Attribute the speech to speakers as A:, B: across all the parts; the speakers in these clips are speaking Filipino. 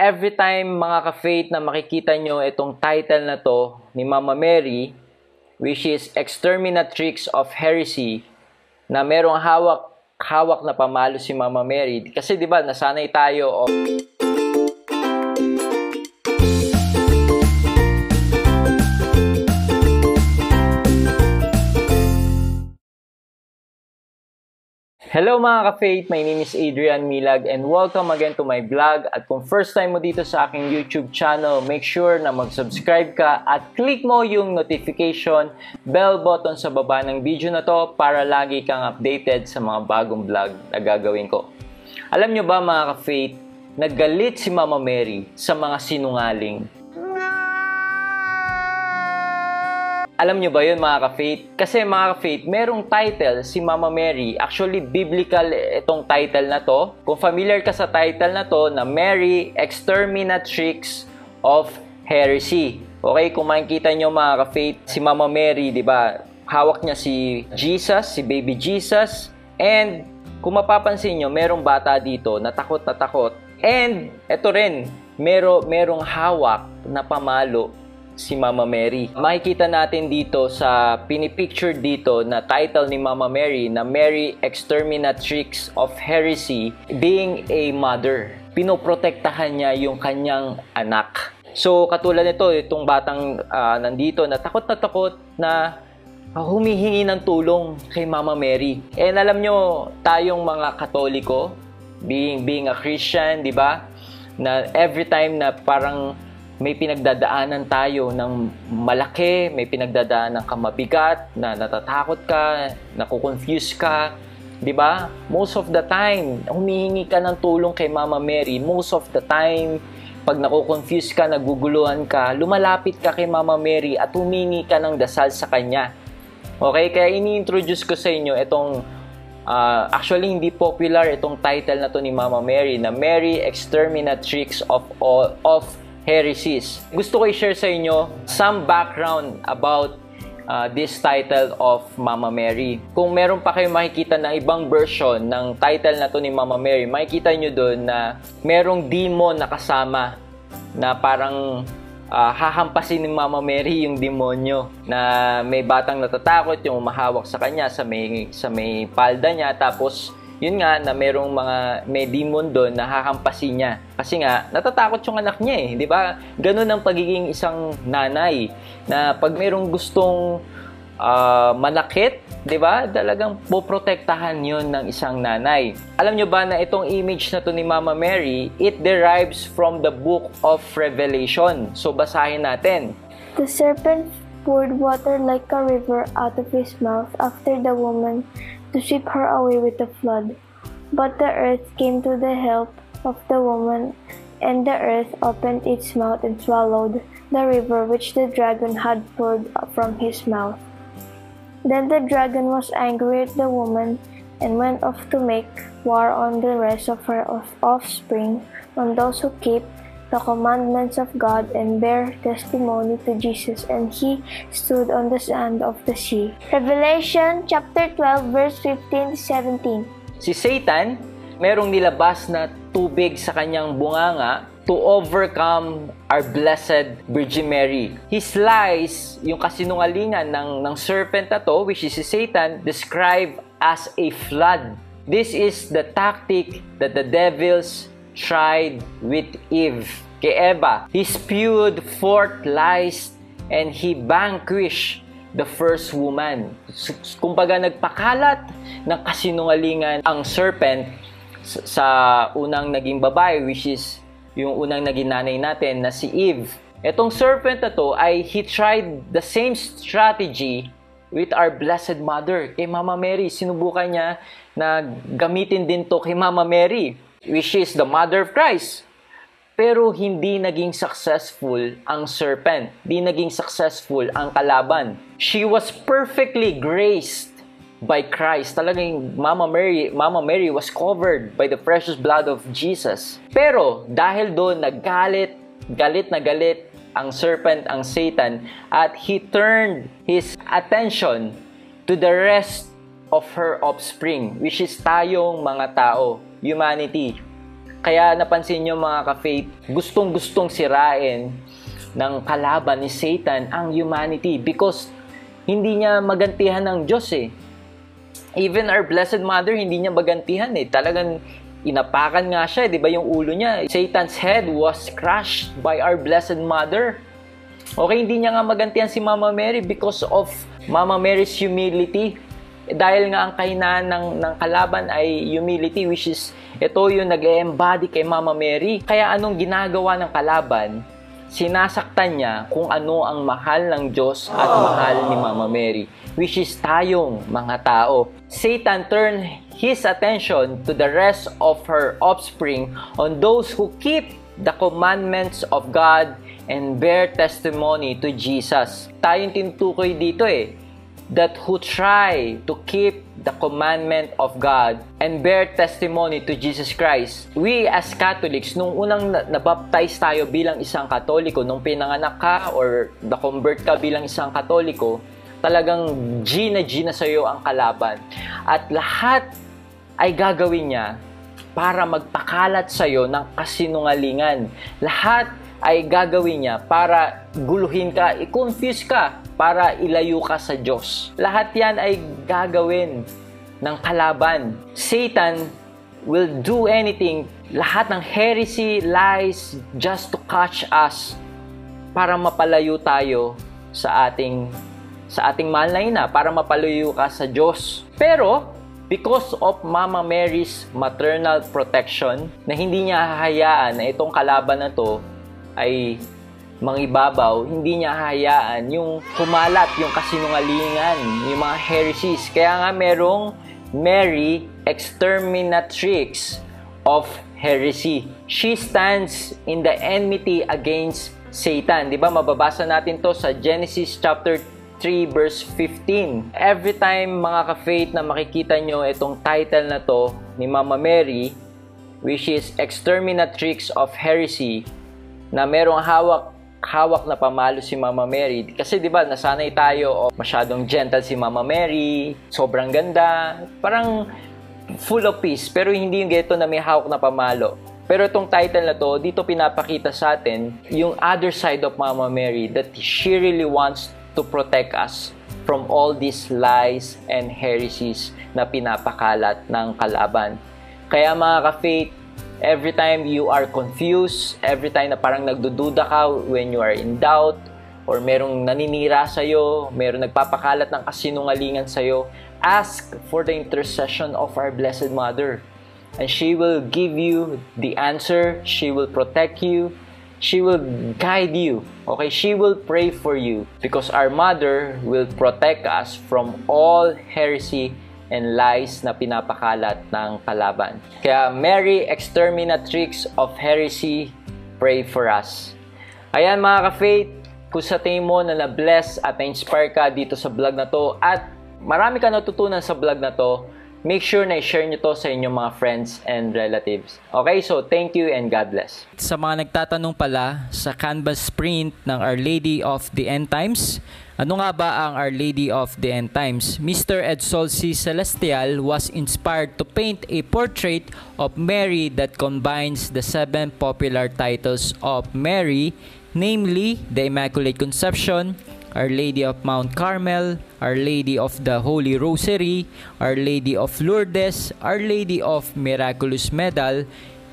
A: every time mga ka-faith na makikita nyo itong title na to ni Mama Mary, which is Exterminatrix of Heresy, na merong hawak hawak na pamalo si Mama Mary. Kasi 'di ba, nasanay tayo oh, Hello mga ka-faith, my name is Adrian Milag and welcome again to my vlog. At kung first time mo dito sa aking YouTube channel, make sure na mag-subscribe ka at click mo yung notification bell button sa baba ng video na to para lagi kang updated sa mga bagong vlog na gagawin ko. Alam nyo ba mga ka-faith, naggalit si Mama Mary sa mga sinungaling Alam nyo ba yun mga ka-faith? Kasi mga ka-faith, merong title si Mama Mary. Actually, biblical itong title na to. Kung familiar ka sa title na to, na Mary, Exterminatrix of Heresy. Okay, kung makikita nyo mga ka-faith, si Mama Mary, di ba, hawak niya si Jesus, si baby Jesus. And kung mapapansin nyo, merong bata dito na takot na takot. And eto rin, mero, merong hawak na pamalo si Mama Mary. Makikita natin dito sa pinipicture dito na title ni Mama Mary na Mary Exterminatrix of Heresy being a mother. Pinoprotektahan niya yung kanyang anak. So katulad nito, itong batang uh, nandito na takot na takot na humihingi ng tulong kay Mama Mary. And alam nyo, tayong mga Katoliko, being being a Christian, 'di ba? Na every time na parang may pinagdadaanan tayo ng malaki, may pinagdadaanan ka mabigat, na natatakot ka, nakukonfuse ka, di ba? Most of the time, humihingi ka ng tulong kay Mama Mary. Most of the time, pag nakukonfuse ka, naguguluhan ka, lumalapit ka kay Mama Mary at humingi ka ng dasal sa Kanya. Okay? Kaya ini-introduce ko sa inyo itong uh, actually hindi popular itong title na to ni Mama Mary na Mary Exterminatrix of all of heresies. Gusto ko i-share sa inyo some background about uh, this title of Mama Mary. Kung meron pa kayong makikita na ibang version ng title na to ni Mama Mary, makikita nyo doon na merong demon na kasama na parang uh, hahampasin ni Mama Mary yung demonyo na may batang natatakot yung umahawak sa kanya sa may sa may palda niya tapos yun nga na merong mga may demon doon na hahampasin niya. Kasi nga, natatakot yung anak niya eh. Di ba? Ganun ang pagiging isang nanay. Na pag merong gustong uh, manakit, di ba? Talagang poprotektahan yon ng isang nanay. Alam nyo ba na itong image na to ni Mama Mary, it derives from the book of Revelation. So, basahin natin.
B: The serpent poured water like a river out of his mouth after the woman to sweep her away with the flood. But the earth came to the help of the woman, and the earth opened its mouth and swallowed the river which the dragon had poured from his mouth. Then the dragon was angry at the woman and went off to make war on the rest of her offspring, on those who keep the commandments of God and bear testimony to Jesus, and he stood on the sand of the sea. Revelation chapter 12 verse 15 to 17.
A: Si Satan, merong nilabas na tubig sa kanyang bunganga to overcome our blessed Virgin Mary. His lies, yung kasinungalingan ng, ng serpent na to, which is si Satan, described as a flood. This is the tactic that the devils tried with Eve. Kay Eva, he spewed forth lies and he vanquished the first woman. Kumbaga nagpakalat ng kasinungalingan ang serpent sa unang naging babae which is yung unang naging nanay natin na si Eve. Etong serpent na to ay he tried the same strategy with our Blessed Mother, kay Mama Mary. Sinubukan niya na gamitin din to kay Mama Mary which is the mother of Christ. Pero hindi naging successful ang serpent. Hindi naging successful ang kalaban. She was perfectly graced by Christ. Talagang Mama Mary, Mama Mary was covered by the precious blood of Jesus. Pero dahil doon nagalit, galit na galit ang serpent, ang Satan, at he turned his attention to the rest of her offspring, which is tayong mga tao humanity. Kaya napansin nyo mga ka-faith, gustong-gustong sirain ng kalaban ni Satan ang humanity because hindi niya magantihan ng Diyos eh. Even our Blessed Mother, hindi niya magantihan eh. Talagang inapakan nga siya, di ba yung ulo niya? Satan's head was crushed by our Blessed Mother. Okay, hindi niya nga magantihan si Mama Mary because of Mama Mary's humility. Dahil nga ang kahinaan ng, ng kalaban ay humility which is ito yung nag-embody kay Mama Mary. Kaya anong ginagawa ng kalaban? Sinasaktan niya kung ano ang mahal ng Diyos at mahal ni Mama Mary, which is tayong mga tao. Satan turned his attention to the rest of her offspring on those who keep the commandments of God and bear testimony to Jesus. Tayong tinutukoy dito eh that who try to keep the commandment of God and bear testimony to Jesus Christ. We as Catholics, nung unang nabaptize tayo bilang isang Katoliko, nung pinanganak ka or na-convert ka bilang isang Katoliko, talagang G na G na sa'yo ang kalaban. At lahat ay gagawin niya para magpakalat sa'yo ng kasinungalingan. Lahat ay gagawin niya para guluhin ka, i-confuse ka, para ilayo ka sa Diyos. Lahat yan ay gagawin ng kalaban. Satan will do anything, lahat ng heresy, lies, just to catch us para mapalayo tayo sa ating sa ating mahal na ina, para mapalayo ka sa Diyos. Pero, because of Mama Mary's maternal protection, na hindi niya hahayaan na itong kalaban na to ay mangibabaw, hindi niya hahayaan yung kumalat, yung kasinungalingan, yung mga heresies. Kaya nga merong Mary exterminatrix of heresy. She stands in the enmity against Satan. Di ba? Mababasa natin to sa Genesis chapter 3 verse 15. Every time mga ka-faith na makikita nyo itong title na to ni Mama Mary, which is Exterminatrix of Heresy, na merong hawak hawak na pamalo si Mama Mary. Kasi 'di ba, nasanay tayo oh, masyadong gentle si Mama Mary, sobrang ganda, parang full of peace, pero hindi yung geto na may hawak na pamalo. Pero itong title na to, dito pinapakita sa atin yung other side of Mama Mary that she really wants to protect us from all these lies and heresies na pinapakalat ng kalaban. Kaya mga ka-faith, every time you are confused, every time na parang nagdududa ka when you are in doubt, or merong naninira sa'yo, merong nagpapakalat ng kasinungalingan sa'yo, ask for the intercession of our Blessed Mother. And she will give you the answer, she will protect you, she will guide you. Okay, she will pray for you because our mother will protect us from all heresy and lies na pinapakalat ng kalaban. Kaya Mary, exterminatrix of heresy, pray for us. Ayan mga ka-faith, kung sa tingin mo na na-bless at na-inspire ka dito sa vlog na to at marami ka natutunan sa vlog na to, make sure na i-share nyo to sa inyong mga friends and relatives. Okay, so thank you and God bless.
C: Sa mga nagtatanong pala sa canvas print ng Our Lady of the End Times, ano nga ba ang Our Lady of the End Times? Mr. Edsol C. Celestial was inspired to paint a portrait of Mary that combines the seven popular titles of Mary, namely the Immaculate Conception, Our Lady of Mount Carmel, Our Lady of the Holy Rosary, Our Lady of Lourdes, Our Lady of Miraculous Medal,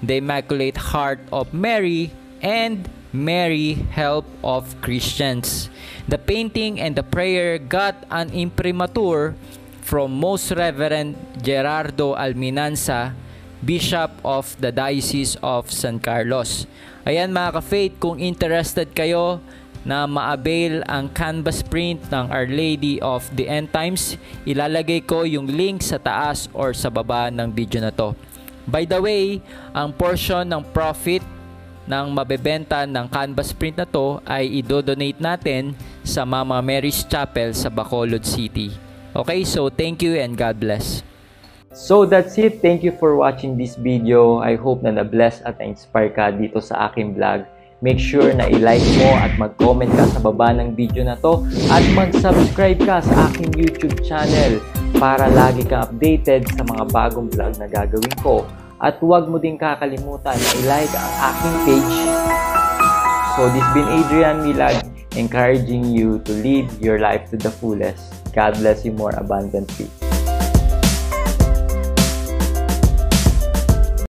C: the Immaculate Heart of Mary, and Mary, Help of Christians. The painting and the prayer got an imprimatur from Most Reverend Gerardo Alminanza, Bishop of the Diocese of San Carlos. Ayan mga ka-faith, kung interested kayo na ma-avail ang canvas print ng Our Lady of the End Times, ilalagay ko yung link sa taas or sa baba ng video na to. By the way, ang portion ng profit ng mabebenta ng canvas print na to ay idodonate natin sa Mama Mary's Chapel sa Bacolod City. Okay, so thank you and God bless.
A: So that's it. Thank you for watching this video. I hope na na-bless at na-inspire ka dito sa aking vlog. Make sure na i-like mo at mag-comment ka sa baba ng video na to at mag-subscribe ka sa aking YouTube channel para lagi kang updated sa mga bagong vlog na gagawin ko. At huwag mo din kakalimutan na i-like ang aking page. So this been Adrian Milag encouraging you to live your life to the fullest. God bless you more abundantly.